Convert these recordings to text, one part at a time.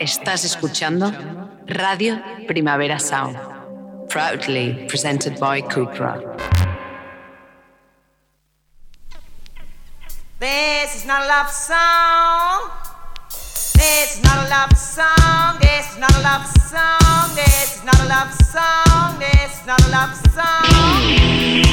Estás escuchando Radio Primavera Sound, proudly presented by Cupra. This is not a love song. This is not a love song. This is not a love song. This is not a love song. This is not a love song.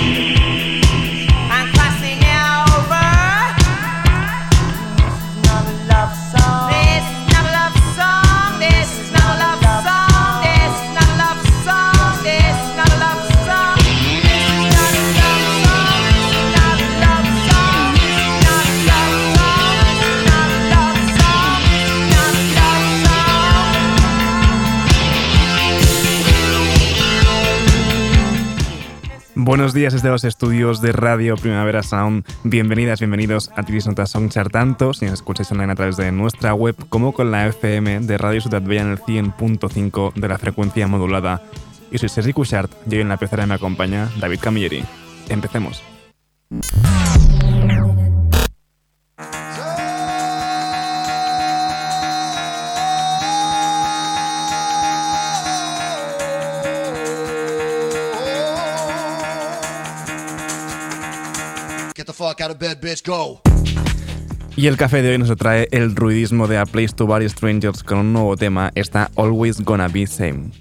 Buenos días desde los estudios de Radio Primavera Sound. Bienvenidas, bienvenidos a Tiris Nota Songchart, tanto si nos escucháis online a través de nuestra web como con la FM de Radio Ciudad Bella en el 100.5 de la frecuencia modulada. Y soy Sergi Cushart y hoy en la pecera me acompaña David Camilleri. Empecemos. Y el café de hoy nos trae el ruidismo de A Place to Bury Strangers con un nuevo tema, está Always Gonna Be Same.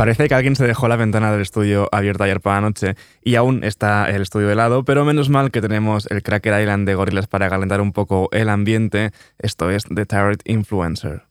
Parece que alguien se dejó la ventana del estudio abierta ayer por la noche y aún está el estudio de lado, pero menos mal que tenemos el Cracker Island de Gorillaz para calentar un poco el ambiente. Esto es The Tarot Influencer.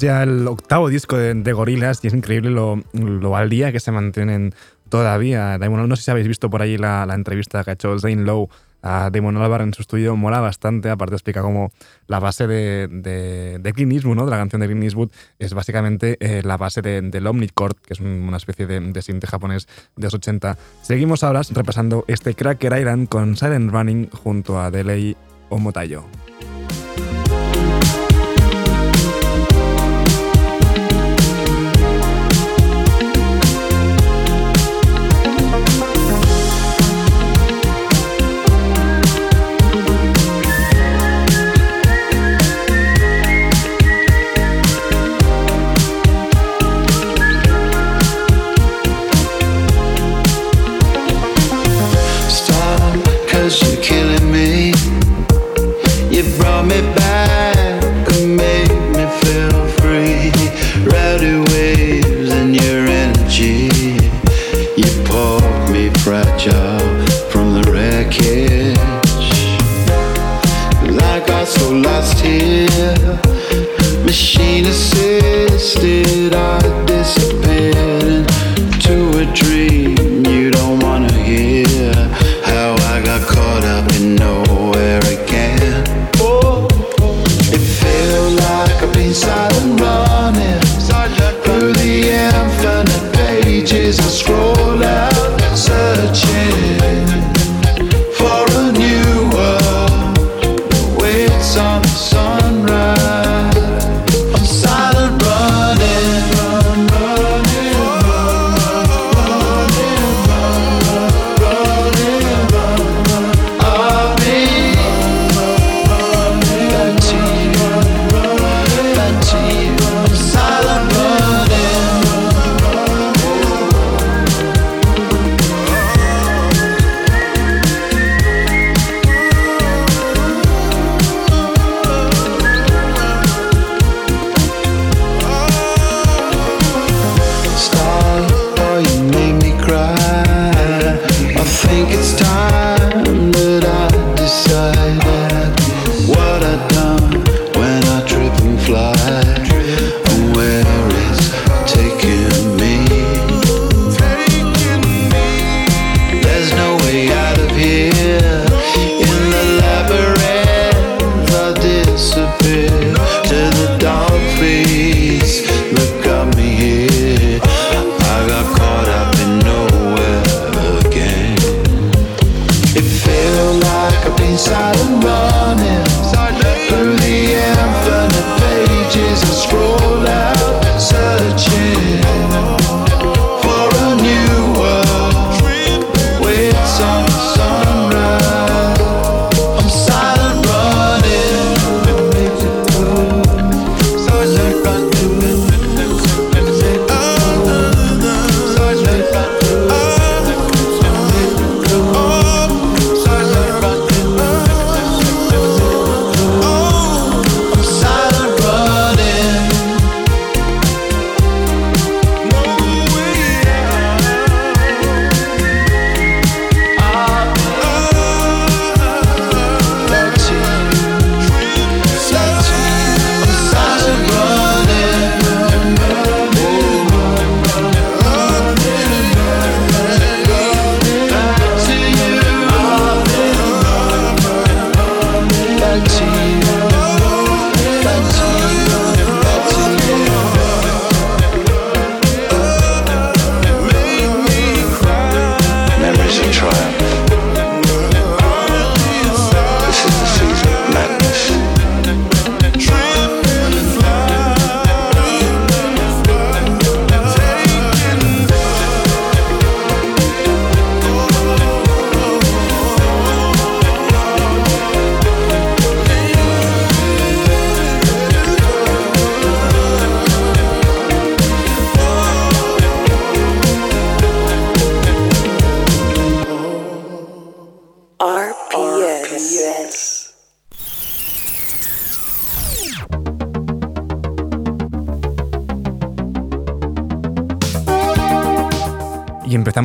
Ya el octavo disco de, de y es increíble lo, al día que se mantienen todavía. no sé si habéis visto por ahí la, entrevista que ha hecho Zane Lowe a Damon Albarn en su estudio, mola bastante, aparte explica cómo la base de, de, de Clint Eastwood, ¿no? de la canción de Clint Eastwood, es básicamente eh, la base del Omnichord, que es una especie de, de japonés de los 80. Seguimos ahora repasando este Cracker Island con Silent Running junto a Delay Omotayo.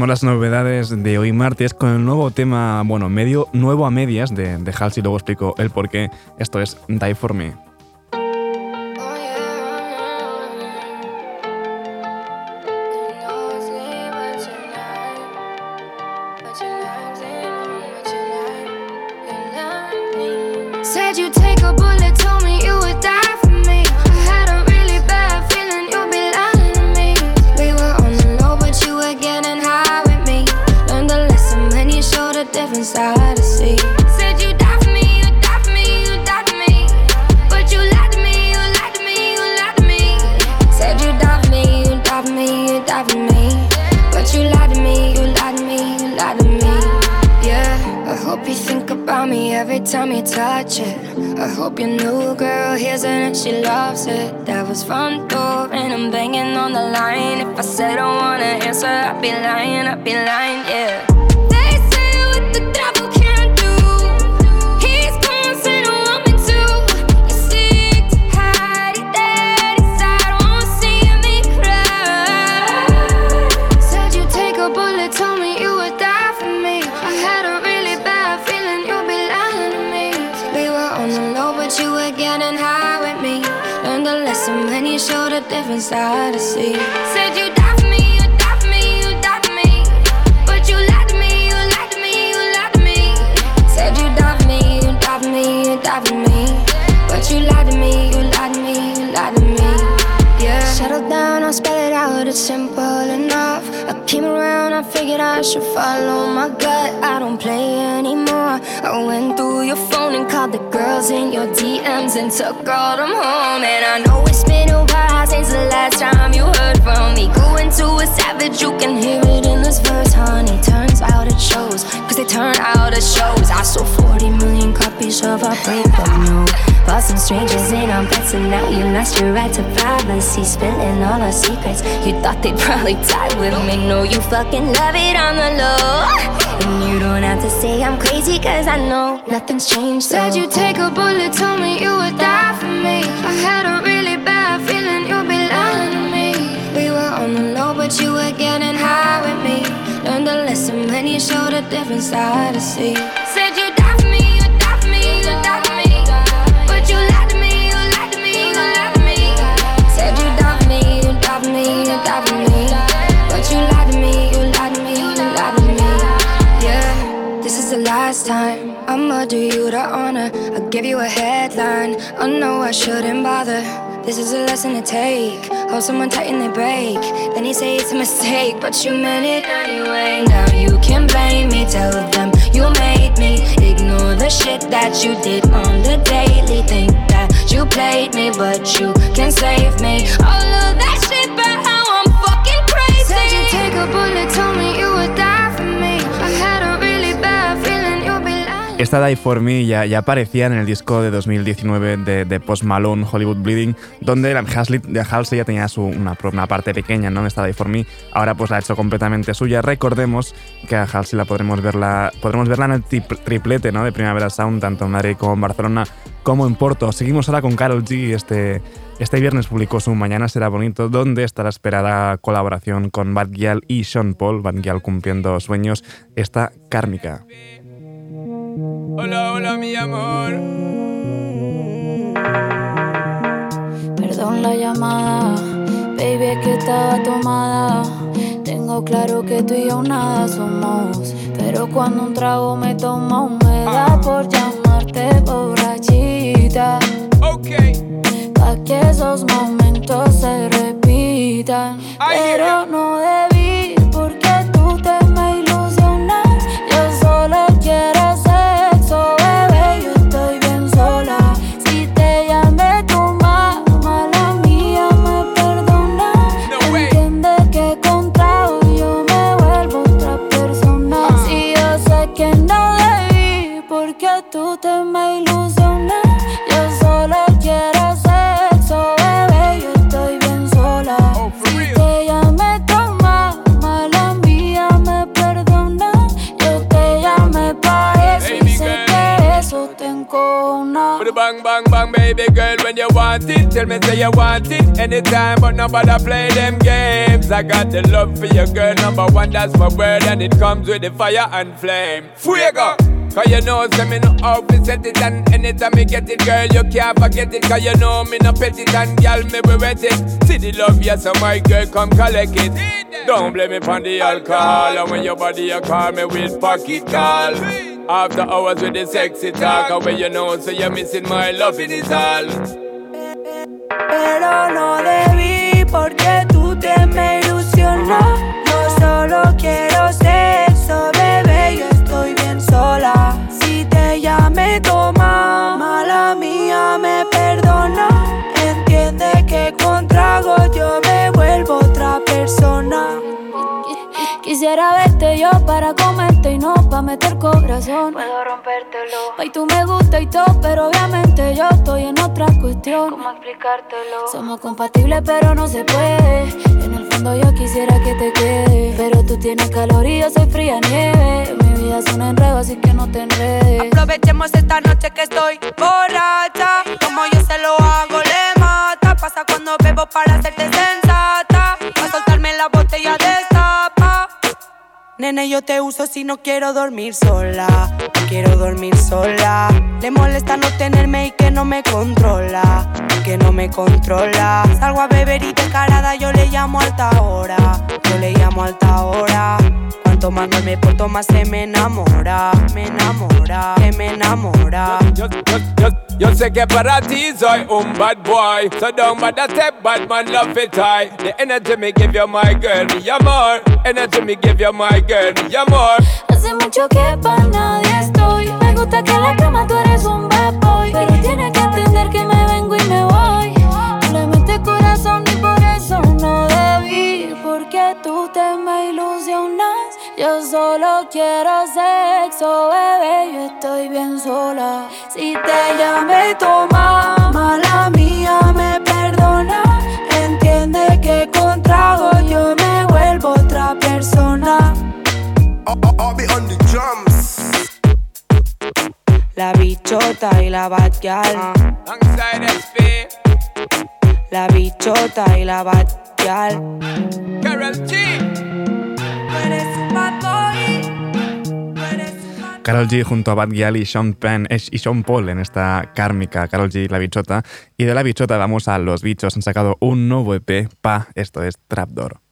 Las novedades de hoy martes con el nuevo tema, bueno, medio nuevo a medias de, de Hals y luego explico el por qué. Esto es Die For Me. That was front door, and I'm banging on the line. If I said I wanna answer, I'd be lying, I'd be lying, yeah. Showed a different to see. Said you die for me, you die for me, you die for me. But you lied to me, you lied to me, you lied to me. Said you die for me, you die for me, you die for me. But you lied to me, you lied to me, you lied to me. Yeah. Settle down, I'll spell it out, it's simple enough. I came around, I figured I should follow my gut. I don't play anymore. I went through your phone and called the girls in your DMs and took all them home. And I know it's been a while since the last time you heard from me. Going to a savage, you can hear it in this verse, honey. Turns out it shows, cause they turn out it shows. I sold 40 million copies of our breakup, no. Bought some strangers in on bets, and now you lost your right to privacy. Spilling all our secrets. You thought they'd probably die with me. No, you fucking love it on the low. And you don't have to say I'm crazy, cause I know nothing's changed. Said you'd take a bullet, told me you would die for me. I had a really bad feeling you'd be lying to me. We were on the low, but you were getting high with me. Learned a lesson when you showed a different side to see. Said you die for me, you die for me, you die for me. But you lied to me, you lied to me, you lied to me. Said you die for me, you die for me, you die for me. But you lied to me, you lied to me, you lied to me. Yeah, this is the last time I'ma do you the honor. I'll give you a headline. Oh, I know I shouldn't bother. This is a lesson to take. Hold someone tight and they break. Then he say it's a mistake, but you meant it anyway. Now you can blame me, tell them you made me. Ignore the shit that you did on the daily. Think that you played me, but you can save me. All of that Esta Die For Me ya, aparecía en el disco de 2019 de, de Post Malone, Hollywood Bleeding, donde la Halsey, ya tenía su, una, parte pequeña ¿no? esta Die For Me. Ahora pues la ha hecho completamente suya. Recordemos que a Halsey la podremos verla, podremos verla en el triplete ¿no? de Primavera Sound, tanto en Madrid como en Barcelona, como en Porto. Seguimos ahora con Carol G. Este, este viernes publicó su Mañana será bonito, donde está la esperada colaboración con Bad Gyal y Sean Paul, Bad Gyal cumpliendo sueños, esta kármica. Hola, hola, mi amor. Perdón la llamada, baby, es que estaba tomada. Tengo claro que tú y yo nada somos. Pero cuando un trago me toma, me da por llamarte borrachita. Ok. Pa' que esos momentos se repitan. Pero no debí, tell me say you want it anytime, but nobody play them games. I got the love for your girl, number one, that's my word, and it comes with the fire and flame. Fuego! Cause you know, say me no to set it And anytime me get it, girl, you can't forget it Cause you know me no pet it And girl, me be wet it See the love, yes, so my girl, come collect it Don't blame me on the alcohol And when your body, you call me with pocket call After hours with the sexy talk And when you know, so you're missing my love, it is all Pero no debí porque tú te me ilusionó. Quisiera verte yo para comerte y no pa' meter corazón. Puedo rompértelo. Y tú me gusta y todo, pero obviamente yo estoy en otra cuestión. ¿Cómo explicártelo? Somos compatibles, pero no se puede. En el fondo yo quisiera que te quede. Pero tú tienes calor y yo soy fría nieve. Mi vida es un enredo, así que no te enredes. Aprovechemos esta noche que estoy borracha. Como yo se lo hago, le mata. Pasa cuando bebo para hacerte sensata. Pa' soltarme la botella destapa. Nene, yo te uso si no quiero dormir sola. Quiero dormir sola. Le molesta no tenerme y que no me controla, que no me controla. Salgo a beber y descarada, yo le llamo alta hora, yo le llamo alta hora. Cuanto más no me porto, más se me enamora, me enamora, se me enamora. Yo, yo, yo, yo sé que para ti soy un bad boy. So don't bother step, bad man love it high. The energy me give you, my girl, mi amor. Energy me give you, my girl, mi amor. Hace mucho que para nadie estoy. Me gusta que en la cama tú eres un bad boy. Pero tienes que entender que me Yo solo quiero sexo, bebé. Yo estoy bien sola. Si te llamé, toma. Mala mía, me perdona. Entiende que con trago yo me vuelvo otra persona. I'll be on the drums. La bichota y la. Alongside SP, La bichota y la bad gal. Carol G. Carol G junto a Bad Gyal Sean Penn eh, y Sean Paul en esta kármica Carol G la bichota. Y de la bichota vamos a los bichos. Han sacado un nuevo EP pa. Esto es Trapdoor.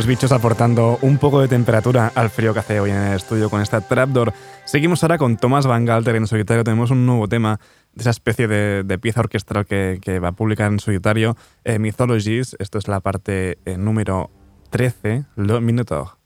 Los bichos aportando un poco de temperatura al frío que hace hoy en el estudio con esta Trapdoor. Seguimos ahora con Thomas Van Galter en solitario. Tenemos un nuevo tema de esa especie de, pieza orquestral que, va a publicar en solitario, eh, Mythologies. Esto es la parte eh, número 13, Le Minotaur.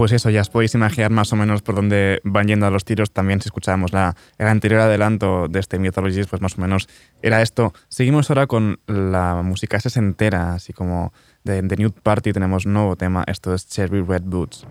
Pues eso, ya os podéis imaginar más o menos por dónde van yendo a los tiros. También si escuchábamos la, el anterior adelanto de este Mythologies, pues más o menos era esto. Seguimos ahora con la música entera, así como de, de Nude Party tenemos un nuevo tema. Esto es Cherry Red Boots.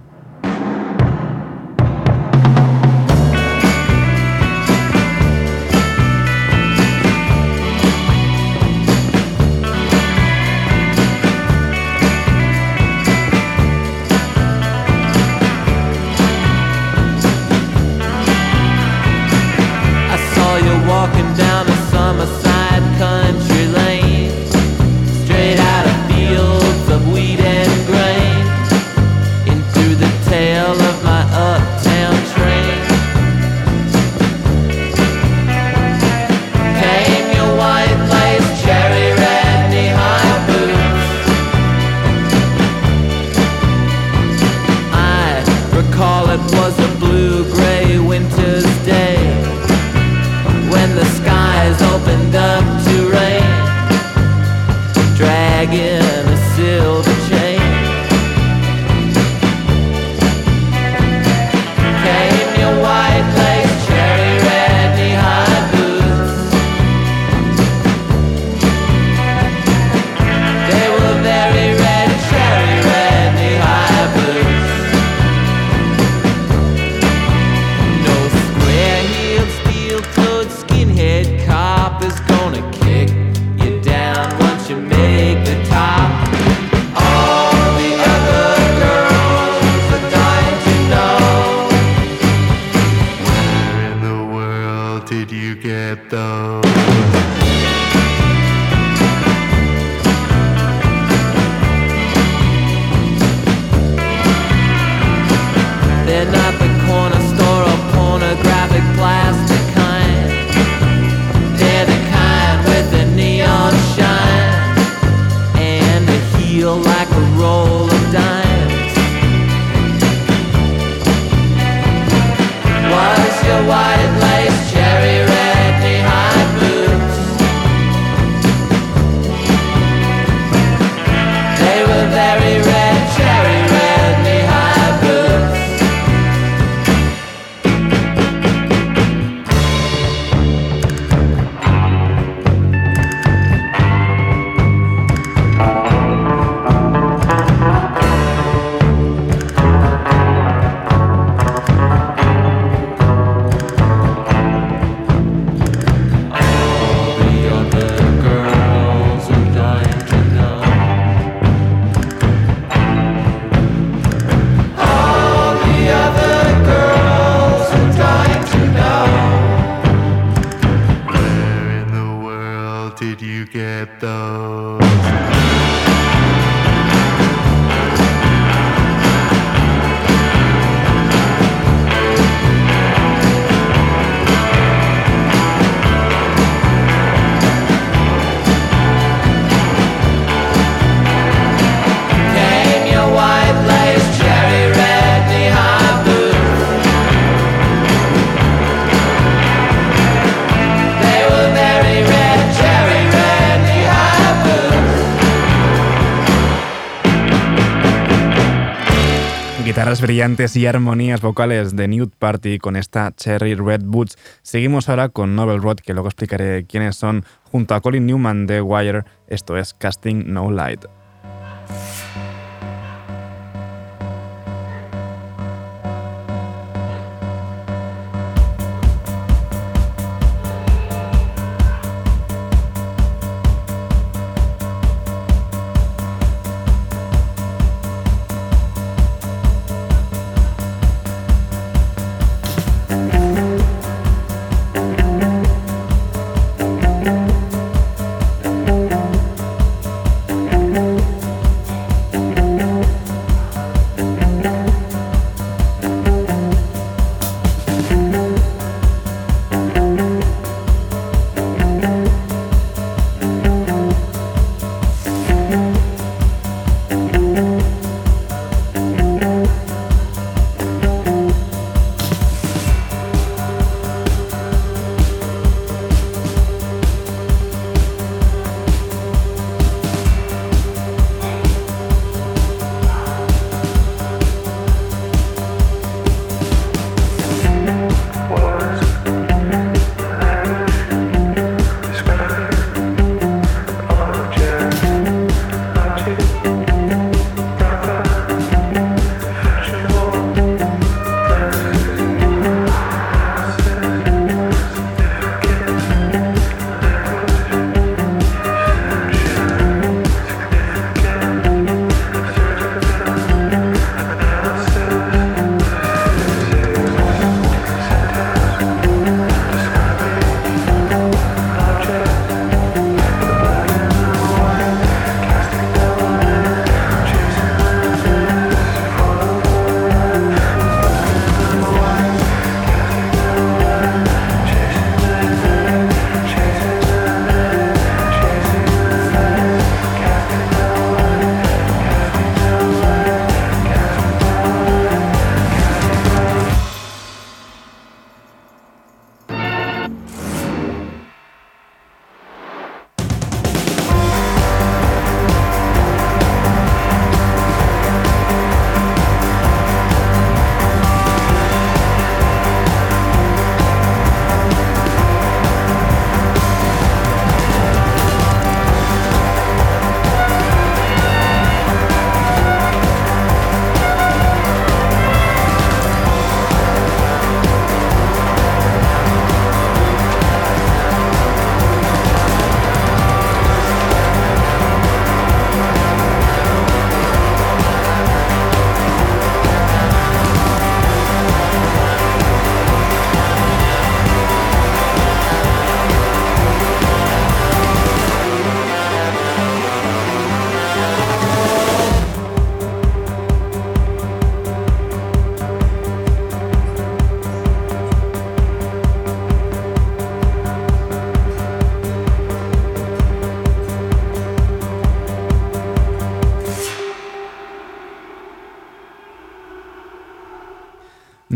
Guitarras brillantes y armonías vocales de Nude Party con esta Cherry Red Boots. Seguimos ahora con Novel Road, que luego explicaré quiénes son, junto a Colin Newman de Wire. Esto es Casting No Light.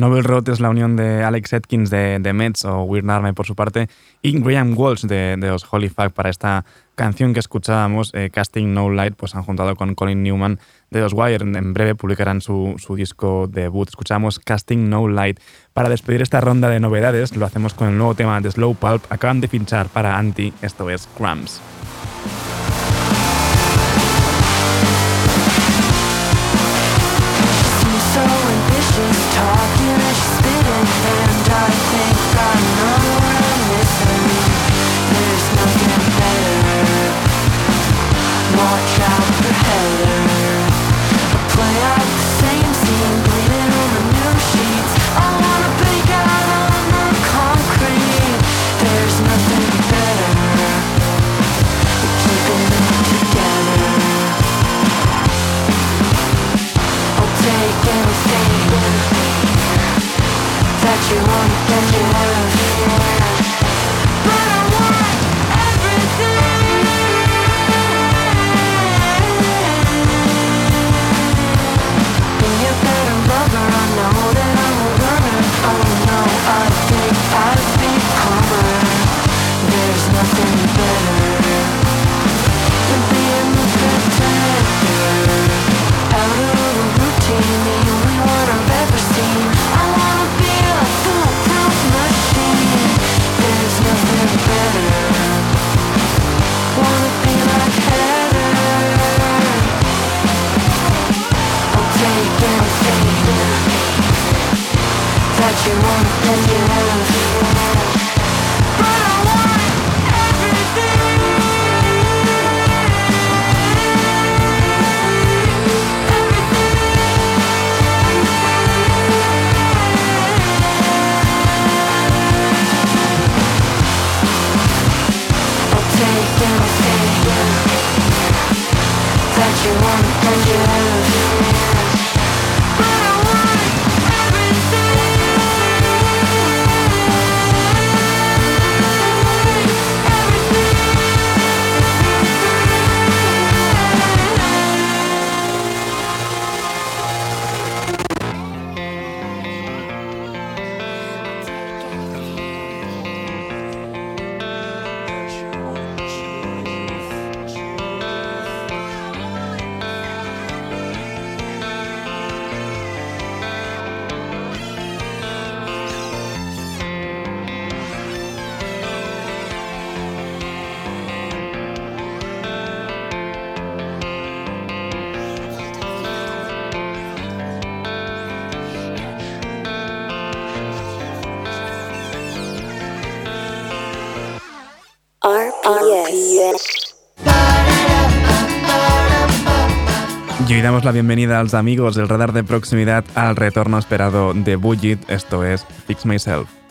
Novel Road es la unión de Alex Atkins de, de Mets o Weird Army por su parte y Graham Walsh de, de los Holy Fuck para esta canción que escuchábamos, eh, Casting No Light, pues han juntado con Colin Newman de los Wire. En breve publicarán su, su disco debut. Escuchamos Casting No Light. Para despedir esta ronda de novedades, lo hacemos con el nuevo tema de Slow Pulp. Acaban de pinchar para Anti, esto es Crumbs. La bienvenida a los amigos del radar de proximidad al retorno esperado de Budget, esto es Fix Myself.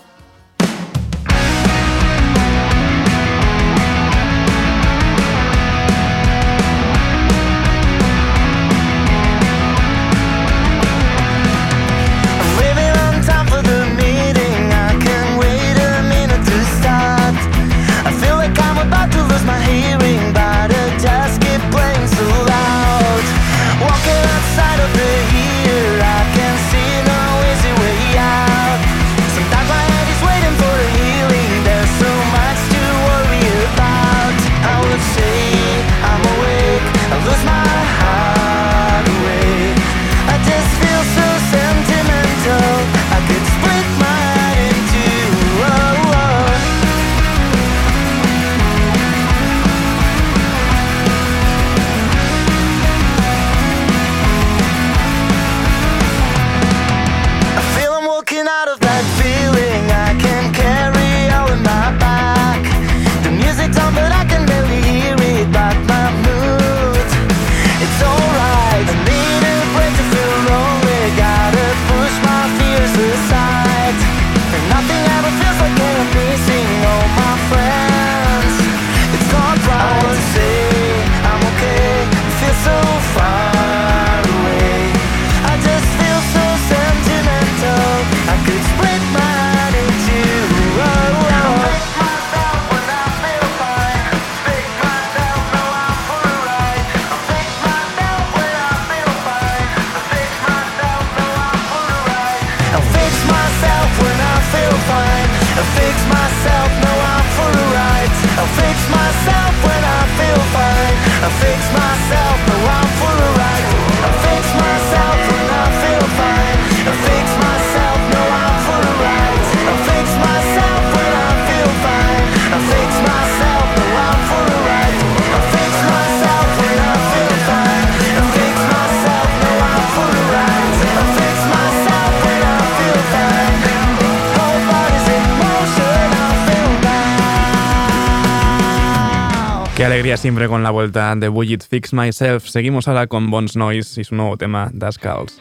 Siempre con la vuelta de Budget Fix Myself. Seguimos ahora con Bones Noise y su nuevo tema, Das Calls.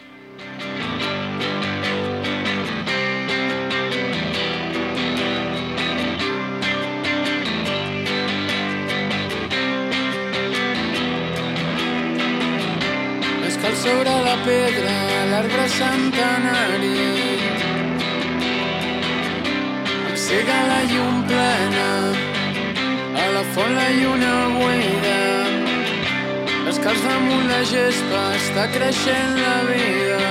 sobre la pedra, l'arbre centenari. Cega la llum plena la font la lluna buida. Descalç damunt la gespa està creixent la vida.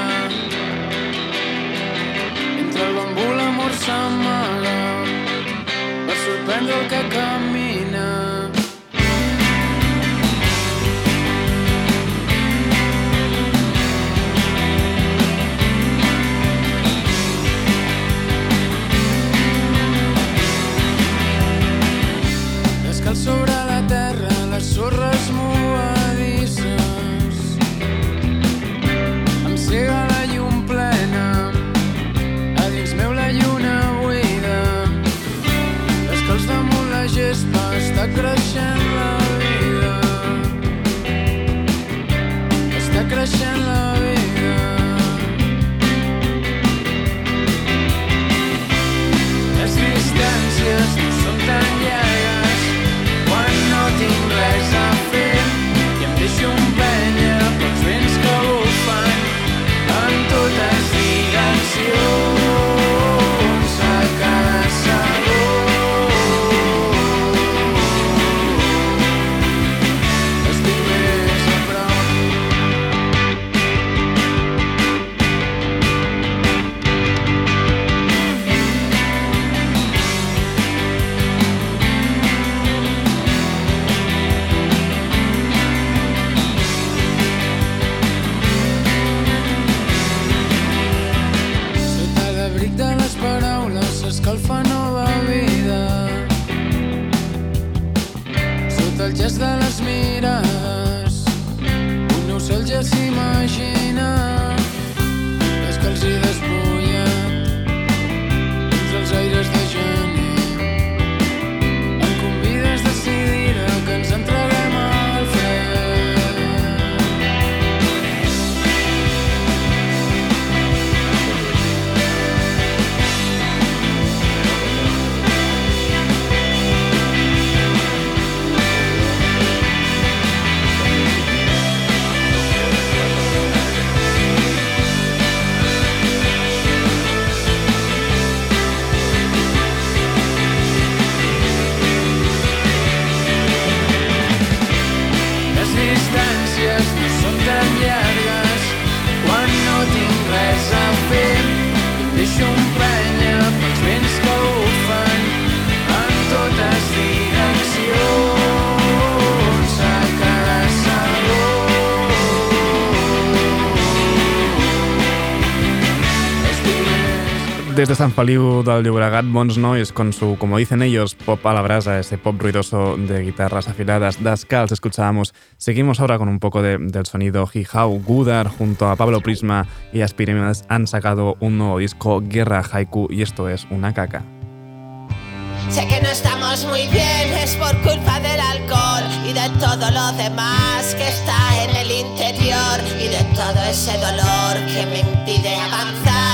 Entre el bambú l'amor s'amaga per sorprendre el que camina. rasmu Desde San Feliu del Llobregat, bons nois, con su, como dicen ellos, pop a la brasa, ese pop ruidoso de guitarras afiladas, Dascals, escuchábamos. Seguimos ahora con un poco de- del sonido Hijau. Gudar junto a Pablo Prisma y Aspirimas han sacado un nuevo disco, Guerra Haiku, y esto es una caca. Sé que no estamos muy bien, es por culpa del alcohol y de todo lo demás que está en el interior y de todo ese dolor que me impide avanzar.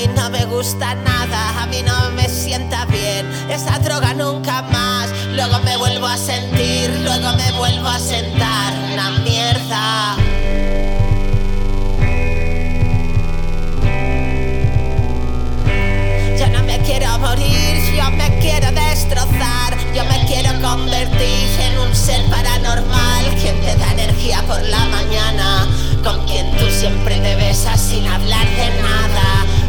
Mí no me gusta nada, a mí no me sienta bien, esa droga nunca más. Luego me vuelvo a sentir, luego me vuelvo a sentar, una mierda. Yo no me quiero morir, yo me quiero destrozar, yo me quiero convertir en un ser paranormal, quien te da energía por la mañana, con quien tú siempre te besas sin hablar de nada.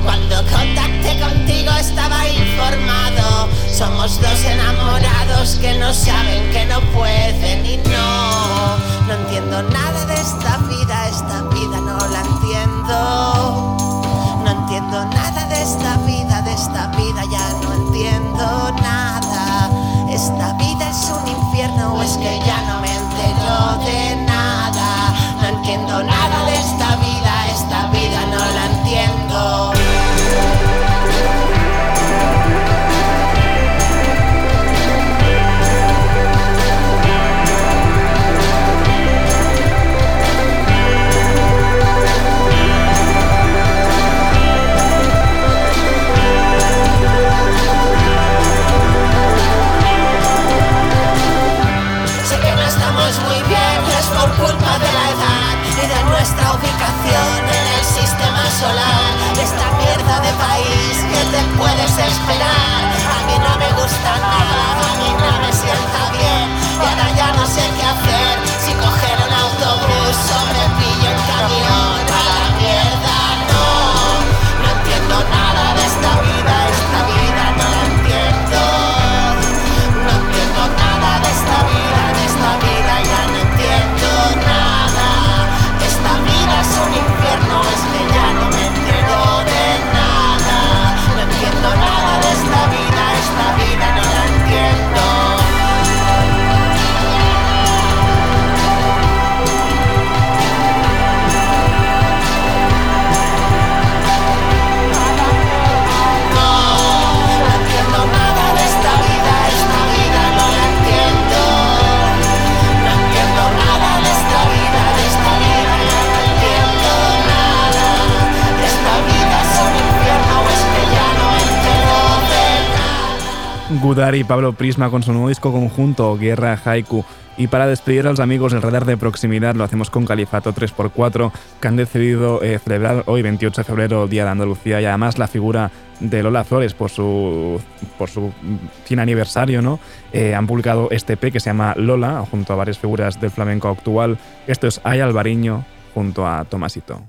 Cuando contacté contigo estaba informado, somos dos enamorados que no saben que no pueden y no, no entiendo nada de esta vida, esta vida no la entiendo. No entiendo nada de esta vida, de esta vida ya no entiendo nada. Esta vida es un infierno o es que ya no y Pablo Prisma con su nuevo disco conjunto, Guerra Haiku. Y para despedir a los amigos del radar de proximidad, lo hacemos con Califato 3x4, que han decidido eh, celebrar hoy, 28 de febrero, Día de Andalucía, y además la figura de Lola Flores por su, por su fin aniversario, ¿no? Eh, han publicado este EP que se llama Lola, junto a varias figuras del flamenco actual. Esto es Ay Alvariño, junto a Tomasito.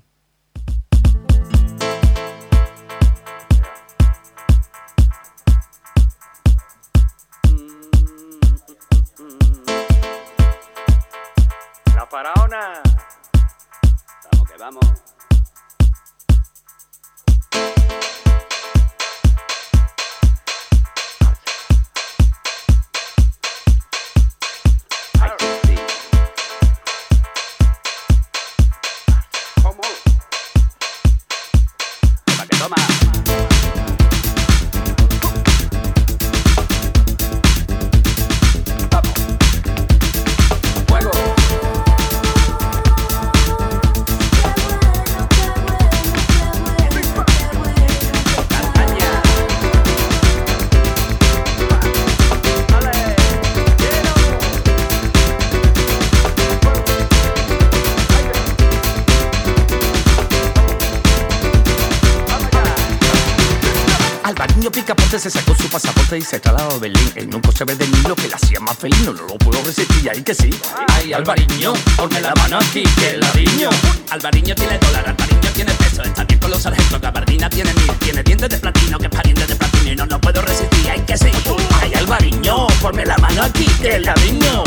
Y se trasladó a Berlín. Él nunca se ve de mí lo que le hacía más feliz. No, no lo puedo resistir, ahí que sí. Ay, Alvariño, ponme la mano aquí, que ladriño. Alvariño tiene dólar, Alvariño tiene peso. Está bien con los sargentos, Gabardina tiene mil. Tiene dientes de platino, que es pariente de platino. Y no, no puedo resistir, hay que sí. Ay, Alvariño, ponme la mano aquí, que ladriño.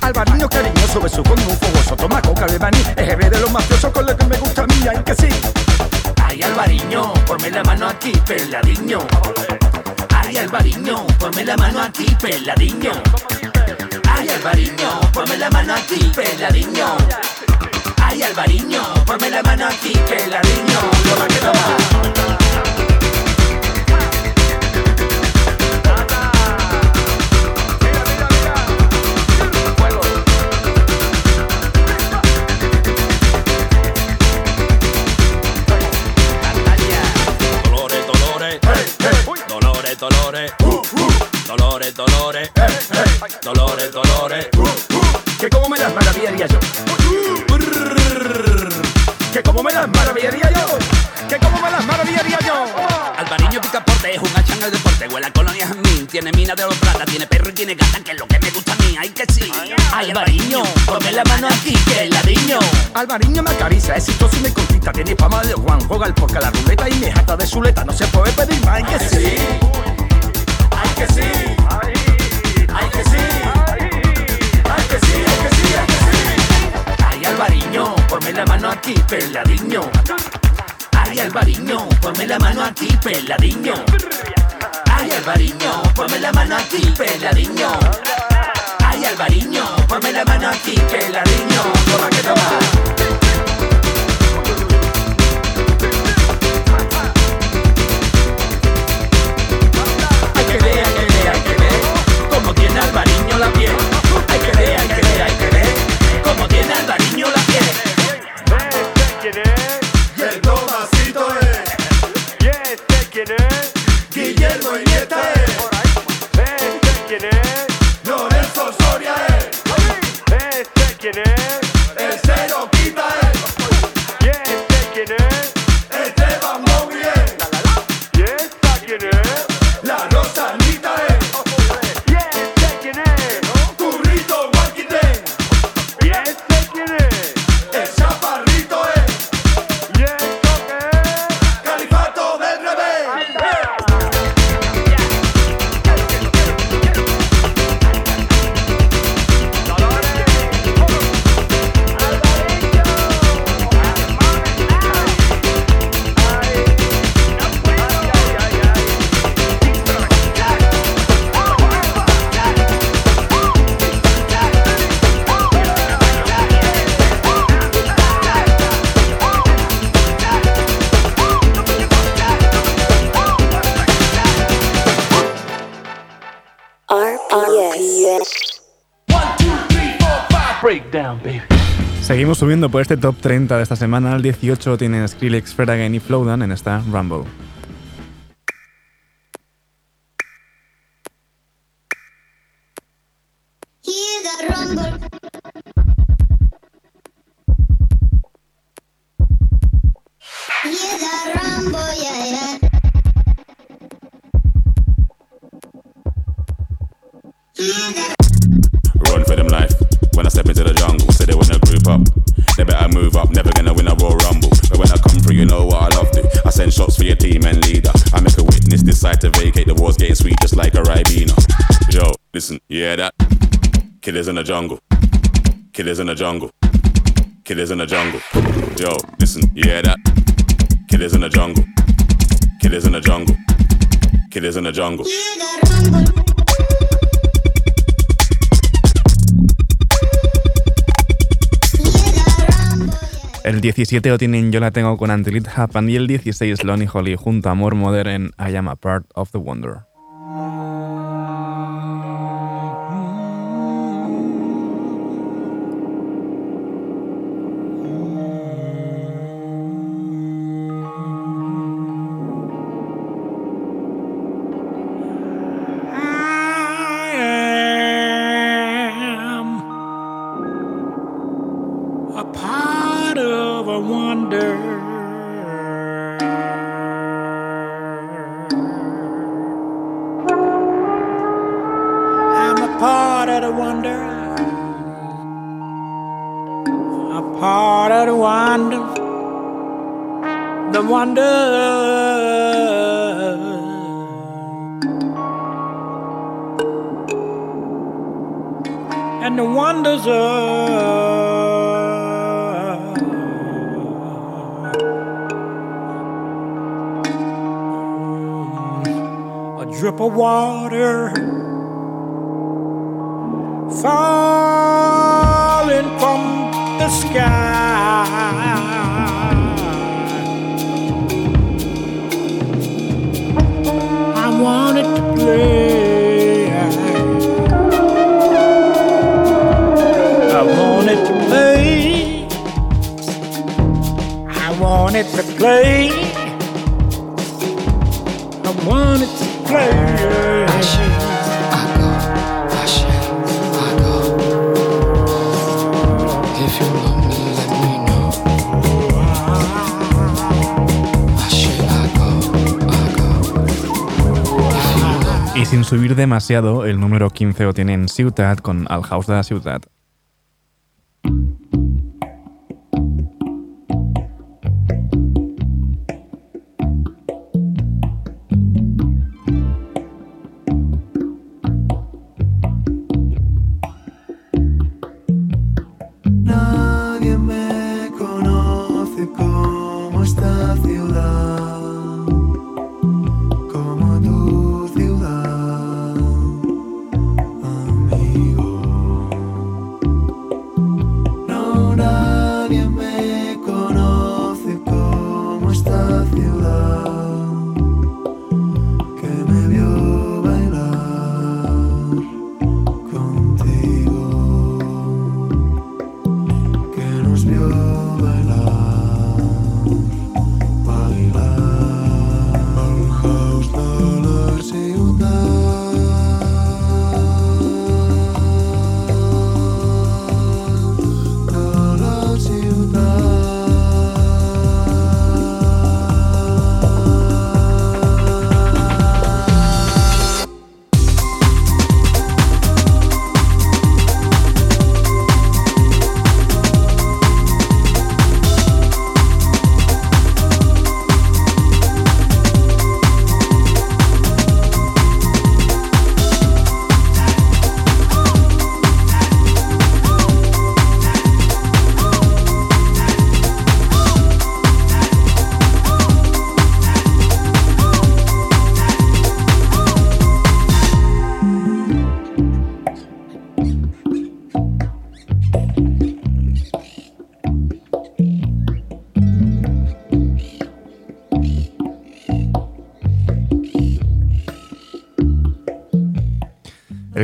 Alvariño cariñoso, beso con un fogoso, toma coca de maní, EGB de los mafiosos con lo que me gusta a mí, ay que sí. Ay, Alvariño, ponme la mano aquí, peladiño. Ay, Alvariño, ponme la mano aquí, peladiño. Ay, Alvariño, ponme la mano aquí, peladiño. Ay, Alvariño, ponme la mano aquí, peladiño. Toma que toma. Dolores, dolores, dolores, dolores. Que como me las maravillaría yo. Que como me las maravillaría yo. Que como me las maravillaría yo. Alvariño Picaporte es un hachán al deporte, huele a colonias en mí, tiene mina de oro plata, tiene perro y tiene gata, que es lo que me gusta a mí, ay que sí. Ay, Alvariño, ponme la mano aquí, que ladriño. Alvariño me acaricia, es exitoso y me conquista. Tiene fama de Juan, juega el porca la ruleta y me jata de chuleta. No se puede pedir más, ay que sí. Aquí, peladiño. Ay, Alvariño, ponme la mano aquí, peladiño. Ay, Alvariño, ponme la mano aquí, peladiño. Ay, Alvariño, ponme la mano aquí, peladiño. Toma que toma. Hay que ver, hay que ver, hay que ver cómo tiene Alvariño la piel. Breakdown, baby. Seguimos subiendo por este top 30 de esta semana. Al 18 tienen Skrillex, Again y Flowdown en esta Rumble. Killers in the jungle. Killers in the jungle. Killers in the jungle. Yo, listen, you hear that? Killers in the jungle. Killers in the jungle. Killers in the jungle. El 17 lo tienen Yo la tengo con Until It Happened y el 16 Lonnie Holly junto a More Modern en I Am a Part of the Wonder. The wonder. And the wonders of a drip of water falling from the sky. Wanted to play. I wanted to play. I wanted to play. I wanted to play. Sin subir demasiado, el número 15 lo tiene en Ciutat con Al House de la Ciutat.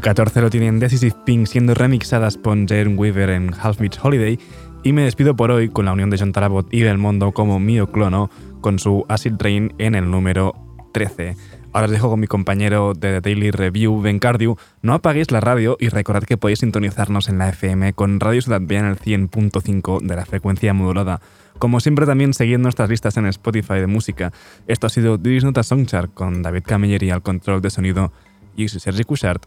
14 lo tienen Decisive Pink siendo remixadas por Jane Weaver en Half Beach Holiday. Y me despido por hoy con la unión de John Tarabot y Belmondo como Mio Clono con su Acid Rain en el número 13. Ahora os dejo con mi compañero de The Daily Review, Ben Cardew. No apaguéis la radio y recordad que podéis sintonizarnos en la FM con Radio Ciudad en el 100.5 de la frecuencia modulada. Como siempre también seguid nuestras listas en Spotify de música. Esto ha sido Diris Nota Songchart con David Camilleri al control de sonido. Y Sergi Cushart.